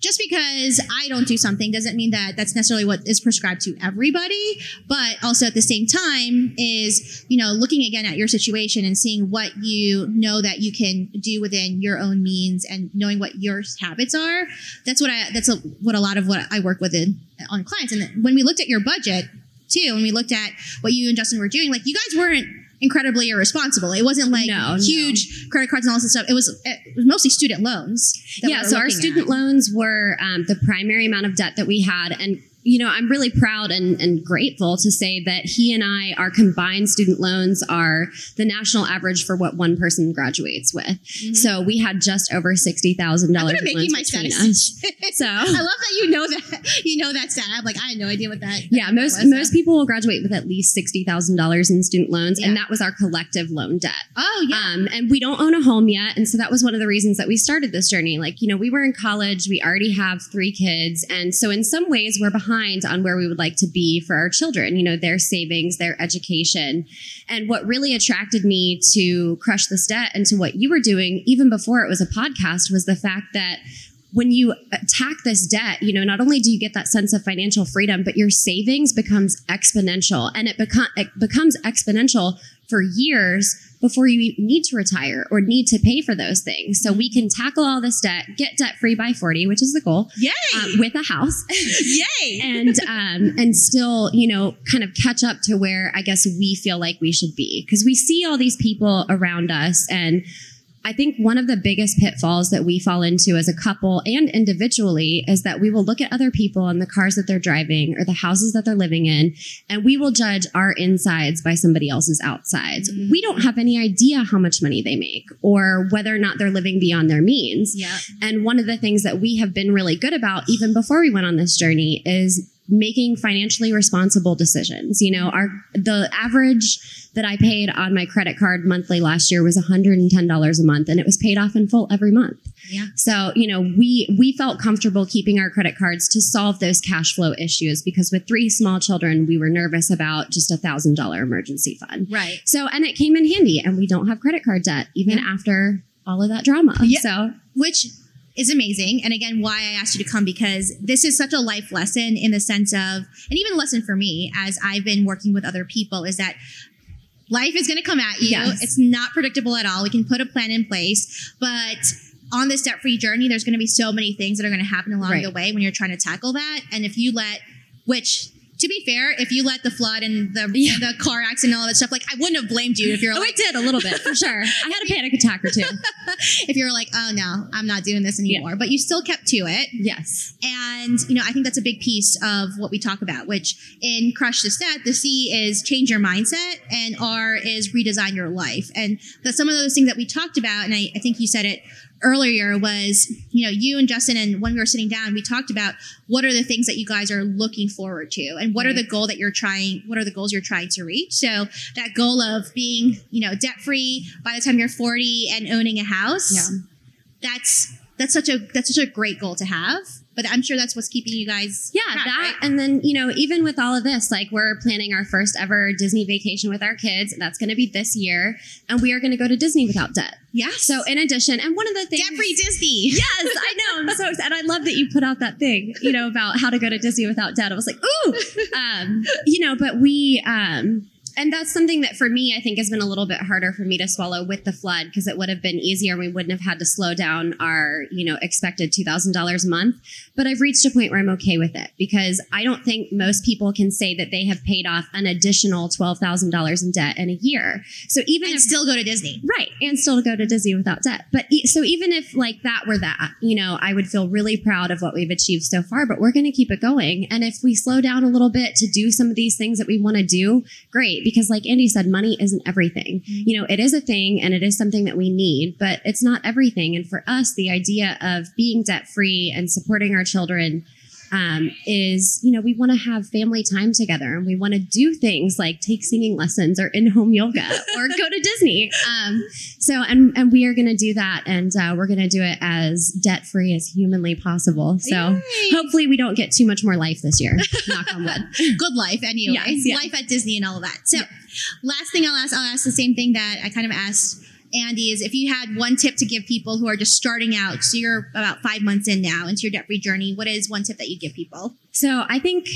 just because I don't do something doesn't mean that that's necessarily what is prescribed to everybody. But also at the same time is you know looking again at your situation and seeing what you know that you can do within your own means and knowing what your habits are. That's what I that's a, what a lot of what I work with in, on clients. And when we looked at your budget too, and we looked at what you and Justin were doing, like you guys weren't incredibly irresponsible. It wasn't like No, no. huge credit cards and all this stuff. It was it was mostly student loans. that we yeah so our student at. loans were um, the primary amount of debt that we had and you know i'm really proud and, and grateful to say that he and i our combined student loans are the national average for what one person graduates with so we had just over $60000 Mm-hmm. I'm gonna make you my statistician. So- I love that you know that you know that stat. I'm like I had no idea what that. yeah most was, most people will graduate with at least $60000 in student loans Yeah. and that was our collective loan debt Oh yeah. Um, and we don't own a home yet. And so that was one of the reasons that we started this journey. Like, you know, we were in college, we already have three kids. And so in some ways, we're behind on where we would like to be for our children, you know, their savings, their education. And what really attracted me to Crush This Debt and to what you were doing, even before it was a podcast, was the fact that when you attack this debt, you know, not only do you get that sense of financial freedom, but your savings becomes exponential and it, become, it becomes exponential for years before you need to retire or need to pay for those things. So we can tackle all this debt, get debt free by 40, which is the goal, Yay! um, with a house. Yay! and um, and still, you know, kind of catch up to where I guess we feel like we should be because we see all these people around us, and I think one of the biggest pitfalls that we fall into as a couple and individually is that we will look at other people and the cars that they're driving or the houses that they're living in, and we will judge our insides by somebody else's outsides. Mm-hmm. We don't have any idea how much money they make or whether or not they're living beyond their means. yeah. And one of the things that we have been really good about, even before we went on this journey, is making financially responsible decisions. You know, our the average that I paid on my credit card monthly last year was $110 a month and it was paid off in full every month. Yeah. So, you know, we we felt comfortable keeping our credit cards to solve those cash flow issues because with three small children, we were nervous about just a $1000 emergency fund. Right. So, and it came in handy and we don't have credit card debt even Yeah. after all of that drama. Yeah. So, which is amazing. And again, why I asked you to come because this is such a life lesson in the sense of, and even a lesson for me as I've been working with other people is that life is going to come at you. Yes. It's not predictable at all. We can put a plan in place, but on this debt free journey, there's going to be so many things that are going to happen along Right. the way when you're trying to tackle that. And if you let, which to be fair, if you let the flood and the Yeah. and the car accident and all that stuff, like I wouldn't have blamed you if you're Oh, like it did a little bit for sure. I had a panic attack or two. if you're like, oh no, I'm not doing this anymore. But you still kept to it. Yes. And, you know, I think that's a big piece of what we talk about, which in Crush This Debt, the C is change your mindset and R is redesign your life. And that some of those things that we talked about, and I, I think you said it earlier, was, you know, you and Justin, and when we were sitting down, we talked about what are the things that you guys are looking forward to and what are the goal that you're trying, what are the goals you're trying to reach. So that goal of being, you know, debt free by the time you're 40 and owning a house Yeah. that's that's such a that's such a great goal to have. But I'm sure that's what's keeping you guys. Yeah, that. right? And then, you know, even with all of this, like we're planning our first ever Disney vacation with our kids. That's going to be this year. And we are going to go to Disney without debt. Yeah. So, in addition, and one of the things. debt free Disney. Yes, I know. I'm so excited. I love that you put out that thing, you know, about how to go to Disney without debt. I was like, ooh, um, you know, but we, um, and that's something that for me, I think has been a little bit harder for me to swallow with the flood because it would have been easier. We wouldn't have had to slow down our, you know, expected $2,000 a month. But I've reached a point where I'm okay with it because I don't think most people can say that they have paid off an additional $12,000 in debt in a year. So even And if still go to Disney. Right. And still go to Disney without debt. But e- so even if like that were that, you know, I would feel really proud of what we've achieved so far, but we're going to keep it going. And if we slow down a little bit to do some of these things that we want to do, great. Because like Andy said, money isn't everything. Mm-hmm. You know, it is a thing and it is something that we need, but it's not everything. And for us, the idea of being debt free and supporting our children um, is, you know, we want to have family time together and we want to do things like take singing lessons or in home yoga or go to Disney. Um, so, and, and we are going to do that and uh, we're going to do it as debt free as humanly possible. So, Yay. hopefully, we don't get too much more life this year. Knock on wood. Good life anyway. Yes, yeah. Life at Disney and all of that. So last thing I'll ask, I'll ask the same thing that I kind of asked Andy is if you had one tip to give people who are just starting out, so you're about five months in now into your debt free journey, what is one tip that you give people? So I think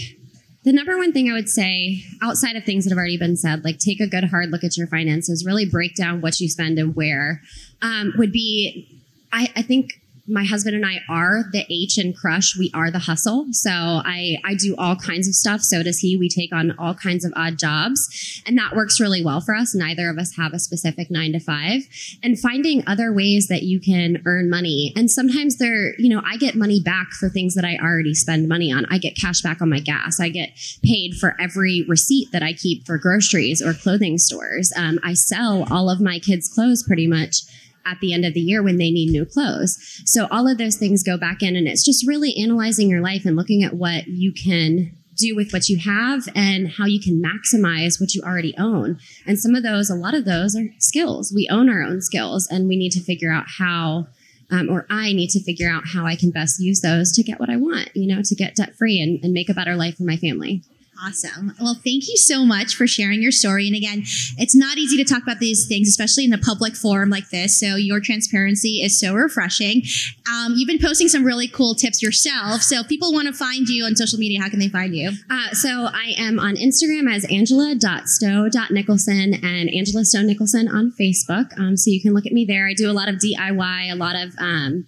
the number one thing I would say, outside of things that have already been said, like take a good hard look at your finances, really break down what you spend and where, um, would be, I, I think my husband and I are the H and Crush. We are the hustle. So I, I do all kinds of stuff. So does he. We take on all kinds of odd jobs. And that works really well for us. Neither of us have a specific nine to five. And finding other ways that you can earn money. And sometimes there, you know, I get money back for things that I already spend money on. I get cash back on my gas. I get paid for every receipt that I keep for groceries or clothing stores. Um, I sell all of my kids' clothes pretty much at the end of the year when they need new clothes. So all of those things go back in and it's just really analyzing your life and looking at what you can do with what you have and how you can maximize what you already own. And some of those, a lot of those are skills. We own our own skills and we need to figure out how um, or I need to figure out how I can best use those to get what I want, you know, to get debt free and, and make a better life for my family. Awesome. Well, thank you so much for sharing your story. And again, it's not easy to talk about these things, especially in a public forum like this. So your transparency is so refreshing. Um, you've been posting some really cool tips yourself. So if people want to find you on social media, how can they find you? Uh, so I am on Instagram as angela.stowe.nicholson and Angela Stowe Nicholson on Facebook. Um, so you can look at me there. I do a lot of DIY, a lot of um,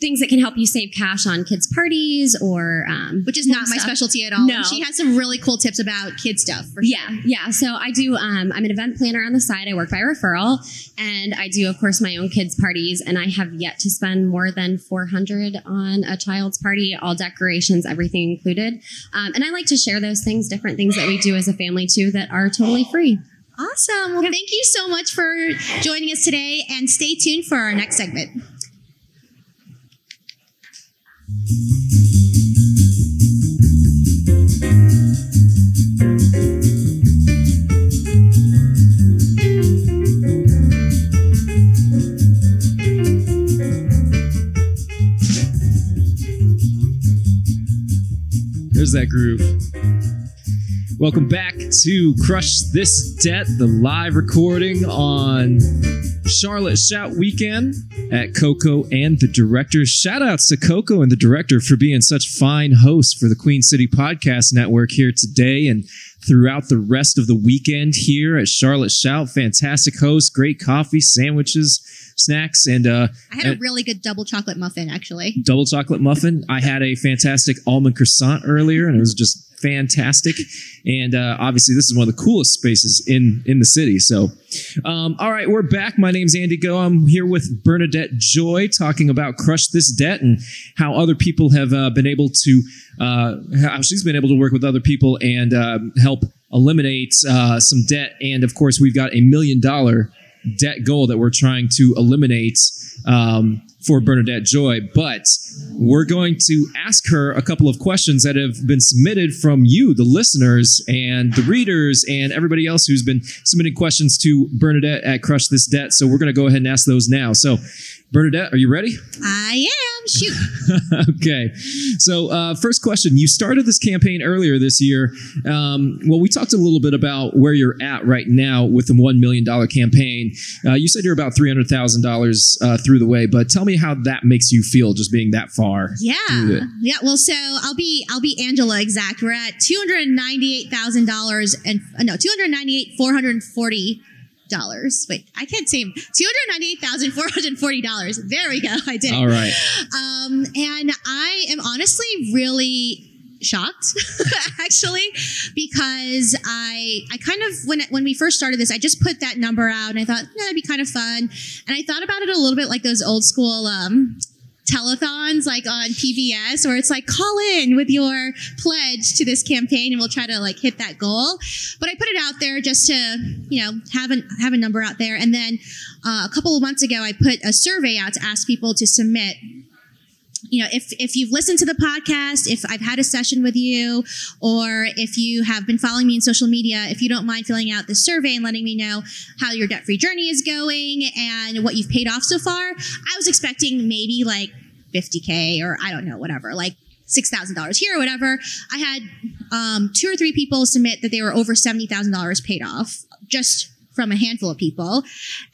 things that can help you save cash on kids' parties or um, Which is not my specialty at all. No. And she has some really cool tips about kid stuff. For sure. Yeah, yeah. So I do. Um, I'm an event planner on the side. I work by referral, and I do, of course, my own kids' parties. And I have yet to spend more than 400 on a child's party, all decorations, everything included. Um, and I like to share those things, different things that we do as a family too, that are totally free. Awesome. Well, thank you so much for joining us today and stay tuned for our next segment. There's that groove. Welcome back to Crush This Debt, the live recording on Charlotte Shout Weekend at Coco and the director. Shout outs to Coco and the director for being such fine hosts for the Queen City Podcast Network here today and throughout the rest of the weekend here at Charlotte Shout. Fantastic host, great coffee, sandwiches, snacks, and uh, I had a really good double chocolate muffin, actually. double chocolate muffin. I had a fantastic almond croissant earlier, and it was just fantastic. And uh, obviously, this is one of the coolest spaces in in the city. So, um, all right, we're back. My name's Andy Goh. I'm here with Bernadette Joy talking about Crush This Debt and how other people have uh, been able to, uh, how she's been able to work with other people and uh, help eliminate uh, some debt. And of course, we've got a million dollar debt goal that we're trying to eliminate um, for Bernadette Joy. But we're going to ask her a couple of questions that have been submitted from you, the listeners, and the readers, and everybody else who's been submitting questions to Bernadette at Crush This Debt. So we're going to go ahead and ask those now. So, Bernadette, are you ready? I am. Shoot. okay. So, uh, first question. You started this campaign earlier this year. Um, well, we talked a little bit about where you're at right now with the $1 million campaign. Uh, you said you're about $300,000 uh, through the way, but tell me how that makes you feel just being that far. Yeah. Yeah. Well, so I'll be, I'll be Angela exact. We're at $298,000 and uh, no, 298, 440 dollars. Wait, I can't say two hundred ninety eight thousand four hundred forty dollars. There we go. I did. it. All right. Um, and I am honestly really shocked actually because I I kind of when when we first started this I just put that number out and I thought yeah, that'd be kind of fun and I thought about it a little bit like those old school um telethons like on PBS where it's like call in with your pledge to this campaign and we'll try to like hit that goal. But I put it out there just to you know have a have a number out there. And then uh, a couple of months ago I put a survey out to ask people to submit you know if if you've listened to the podcast if i've had a session with you or if you have been following me in social media if you don't mind filling out this survey and letting me know how your debt free journey is going and what you've paid off so far i was expecting maybe like 50k or i don't know whatever like $6000 here or whatever. I had um, two or three people submit that they were over $70000 paid off just from a handful of people.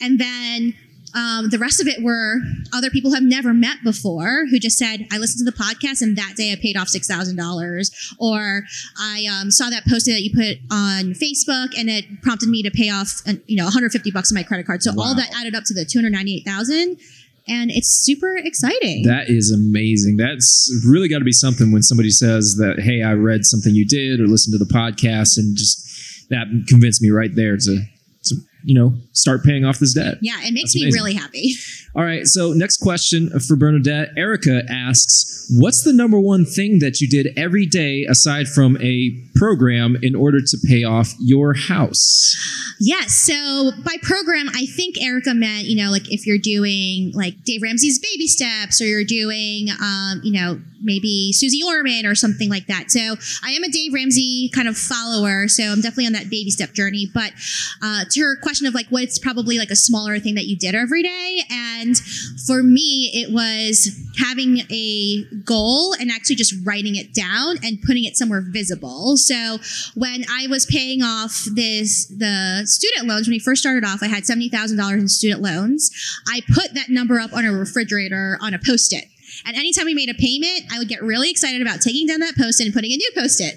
And then um, the rest of it were other people who I've never met before who just said, I listened to the podcast and that day I paid off $6,000. Or I um, saw that posted that you put on Facebook and it prompted me to pay off, you know, 150 bucks on my credit card. So Wow. all that added up to the 298,000 and it's super exciting. That is amazing. That's really got to be something when somebody says that, hey, I read something you did or listened to the podcast and just that convinced me right there to, to you know, start paying off this debt. yeah, it makes That's me amazing. really happy. All right. So, next question for Bernadette. Erica asks, What's the number one thing that you did every day aside from a program in order to pay off your house? Yes. So by program, I think Erica meant, you know, like if you're doing like Dave Ramsey's baby steps or you're doing, um, you know, maybe Susie Orman or something like that. So I am a Dave Ramsey kind of follower. So I'm definitely on that baby step journey. But uh, to her question of like what's probably like a smaller thing that you did every day. And for me, it was having a goal and actually just writing it down and putting it somewhere visible. So when I was paying off this the student loans when we first started off, I had seventy thousand dollars in student loans. I put that number up on a refrigerator on a post-it. And anytime we made a payment, I would get really excited about taking down that post-it and putting a new post-it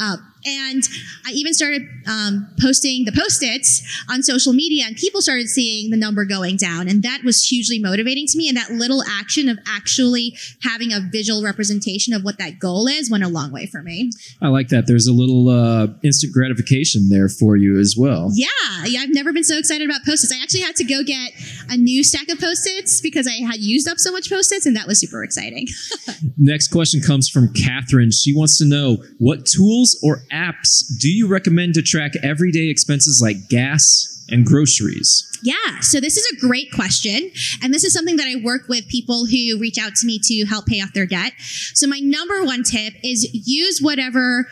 up. And I even started um, posting the post-its on social media, and people started seeing the number going down, and that was hugely motivating to me. And that little action of actually having a visual representation of what that goal is went a long way for me. I like that. There's a little uh, instant gratification there for you as well. Yeah, yeah, I've never been so excited about post-its. I actually had to go get a new stack of post-its because I had used up so much post-its, and that was super exciting. Next question comes from Catherine. She wants to know what tools or apps do you recommend to track everyday expenses like gas and groceries? Yeah, so this is a great question. And this is something that I work with people who reach out to me to help pay off their debt. So, my number one tip is use whatever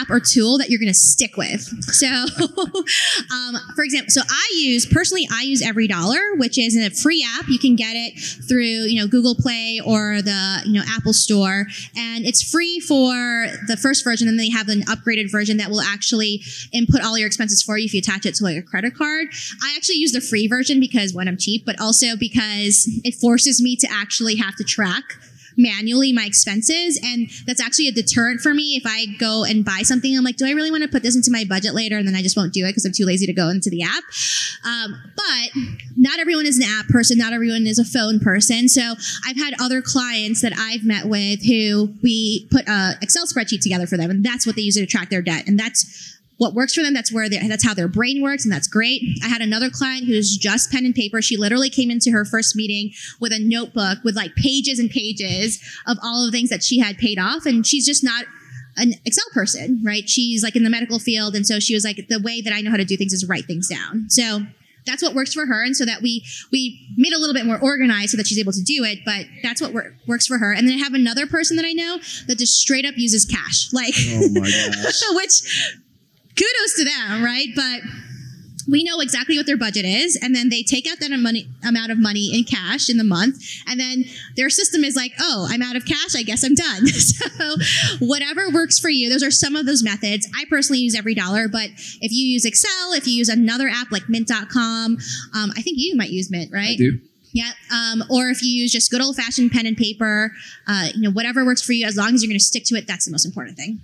app or tool that you're going to stick with. So, um, for example, so I use personally, I use Every Dollar, which is a free app. You can get it through you know Google Play or the you know Apple Store, and it's free for the first version. And then they have an upgraded version that will actually input all your expenses for you if you attach it to like a credit card. I actually use the free version because one, I'm cheap, but also because it forces me to actually have to track manually my expenses. And that's actually a deterrent for me. If I go and buy something, I'm like, do I really want to put this into my budget later? And then I just won't do it because I'm too lazy to go into the app. Um, but not everyone is an app person. Not everyone is a phone person. So I've had other clients that I've met with who we put a Excel spreadsheet together for them. And that's what they use to track their debt. And that's what works for them. That's where that's how their brain works, and that's great. I had another client who's just pen and paper. She literally came into her first meeting with a notebook with like pages and pages of all of the things that she had paid off, and she's just not an Excel person, right? She's like in the medical field, and so she was like, the way that I know how to do things is write things down. So that's what works for her and so that we we made a little bit more organized so that she's able to do it but that's what wor- works for her and then i have another person that i know that just straight up uses cash like Oh my gosh. which kudos to them, right? But we know exactly what their budget is, and then they take out that money, amount of money in cash in the month, and then their system is like, "Oh, I'm out of cash. I guess I'm done." so, whatever works for you. Those are some of those methods. I personally use every dollar, but if you use Excel, if you use another app like Mint.com, um, I think you might use Mint, right? I do. Yeah. Um, or if you use just good old fashioned pen and paper, uh, you know, whatever works for you, as long as you're going to stick to it, that's the most important thing.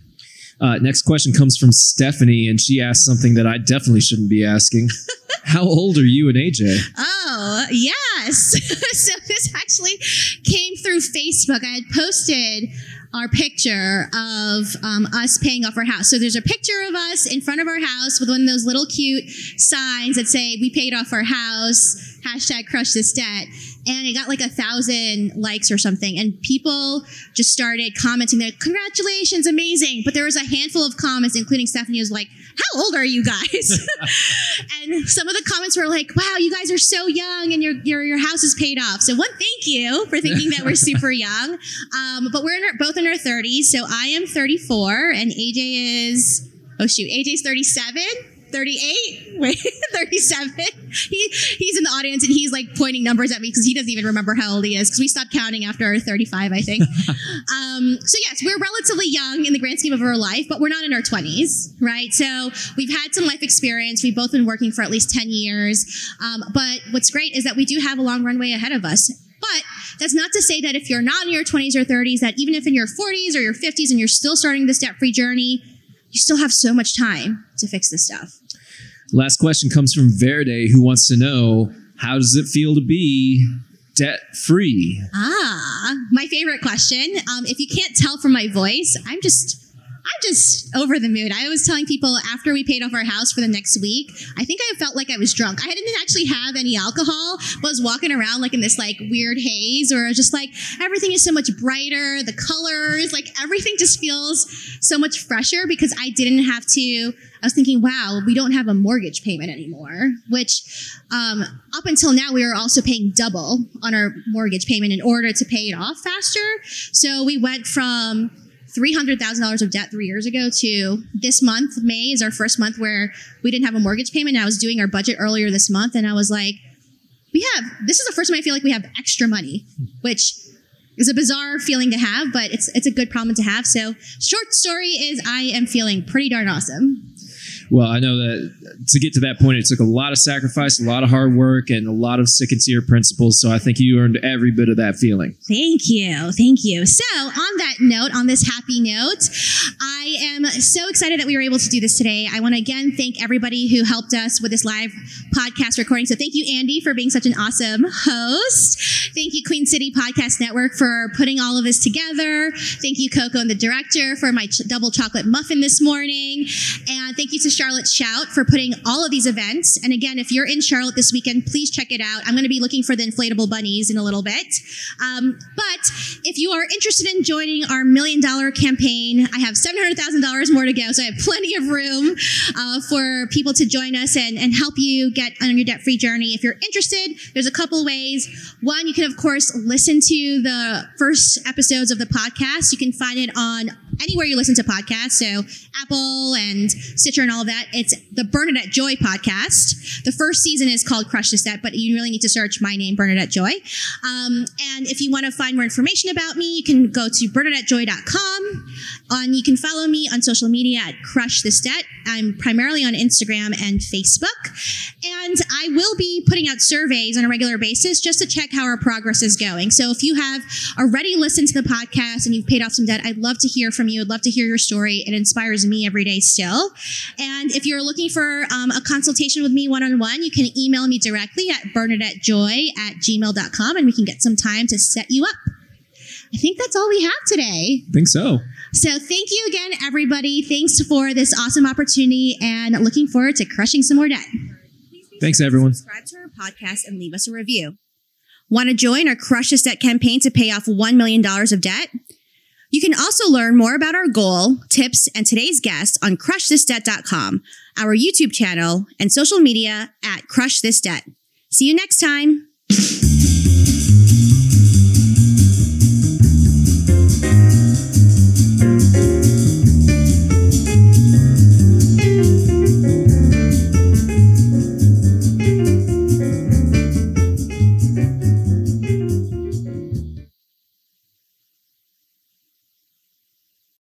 Uh, next question comes from Stephanie, and she asked something that I definitely shouldn't be asking. How old are you and AJ? Oh, yes. so this actually came through Facebook. I had posted our picture of um, us paying off our house. So there's a picture of us in front of our house with one of those little cute signs that say, We paid off our house, hashtag crush this debt. And it got like a thousand likes or something. And people just started commenting, they're like, Congratulations, amazing. But there was a handful of comments, including Stephanie, was like, How old are you guys? and some of the comments were like, Wow, you guys are so young and your, your, your house is paid off. So, one, thank you for thinking that we're super young. Um, but we're in our, both in our 30s. So, I am 34 and AJ is, oh shoot, AJ's 37. 38 wait 37 he he's in the audience and he's like pointing numbers at me because he doesn't even remember how old he is because we stopped counting after 35 i think. Um, so yes we're relatively young in the grand scheme of our life but we're not in our 20s right? So we've had some life experience. We've both been working for at least 10 years. Um, but what's great is that we do have a long runway ahead of us. But that's not to say that if you're not in your 20s or 30s that even if in your 40s or your 50s and you're still starting this debt-free journey you still have so much time to fix this stuff Last question comes from Verde, who wants to know how does it feel to be debt free? Ah, my favorite question. Um, if you can't tell from my voice, I'm just. I'm just over the mood. I was telling people after we paid off our house for the next week, I think I felt like I was drunk. I didn't actually have any alcohol, but was walking around like in this like weird haze, or just like everything is so much brighter, the colors, like everything just feels so much fresher because I didn't have to. I was thinking, wow, we don't have a mortgage payment anymore, which um, up until now we were also paying double on our mortgage payment in order to pay it off faster. So we went from $300,000 of debt three years ago to this month, May is our first month where we didn't have a mortgage payment. I was doing our budget earlier this month and I was like, we have, this is the first time I feel like we have extra money, which is a bizarre feeling to have, but it's, it's a good problem to have. So short story is I am feeling pretty darn awesome. Well, I know that to get to that point, it took a lot of sacrifice, a lot of hard work, and a lot of sick and sincere principles. So I think you earned every bit of that feeling. Thank you. Thank you. So, on that note, on this happy note, I am so excited that we were able to do this today. I want to again thank everybody who helped us with this live podcast recording. So, thank you, Andy, for being such an awesome host. Thank you, Queen City Podcast Network, for putting all of this together. Thank you, Coco and the director, for my ch- double chocolate muffin this morning. And thank you to Charlotte Shout for putting all of these events. And again, if you're in Charlotte this weekend, please check it out. I'm going to be looking for the inflatable bunnies in a little bit. Um, but if you are interested in joining our million dollar campaign, I have $700,000 more to go. So I have plenty of room uh, for people to join us and, and help you get on your debt free journey. If you're interested, there's a couple ways. One, you can, of course, listen to the first episodes of the podcast. You can find it on anywhere you listen to podcasts. So Apple and Stitcher and all of that. It's the Bernadette Joy podcast. The first season is called Crush This Debt, but you really need to search my name, Bernadette Joy. Um, and if you want to find more information about me, you can go to bernadettejoy.com. And you can follow me on social media at Crush This Debt. I'm primarily on Instagram and Facebook. And I will be putting putting out surveys on a regular basis just to check how our progress is going. So if you have already listened to the podcast and you've paid off some debt, I'd love to hear from you. I'd love to hear your story. It inspires me every day still. And if you're looking for um, a consultation with me one on one, you can email me directly at bernadettejoy at gmail.com and we can get some time to set you up. I think that's all we have today. I think so. So thank you again, everybody. Thanks for this awesome opportunity and looking forward to crushing some more debt. Thanks, everyone. Subscribe to our podcast and leave us a review. Want to join our Crush This Debt campaign to pay off $1 million of debt? You can also learn more about our goal, tips, and today's guest on crushthisdebt.com, our YouTube channel, and social media at Crush This Debt. See you next time.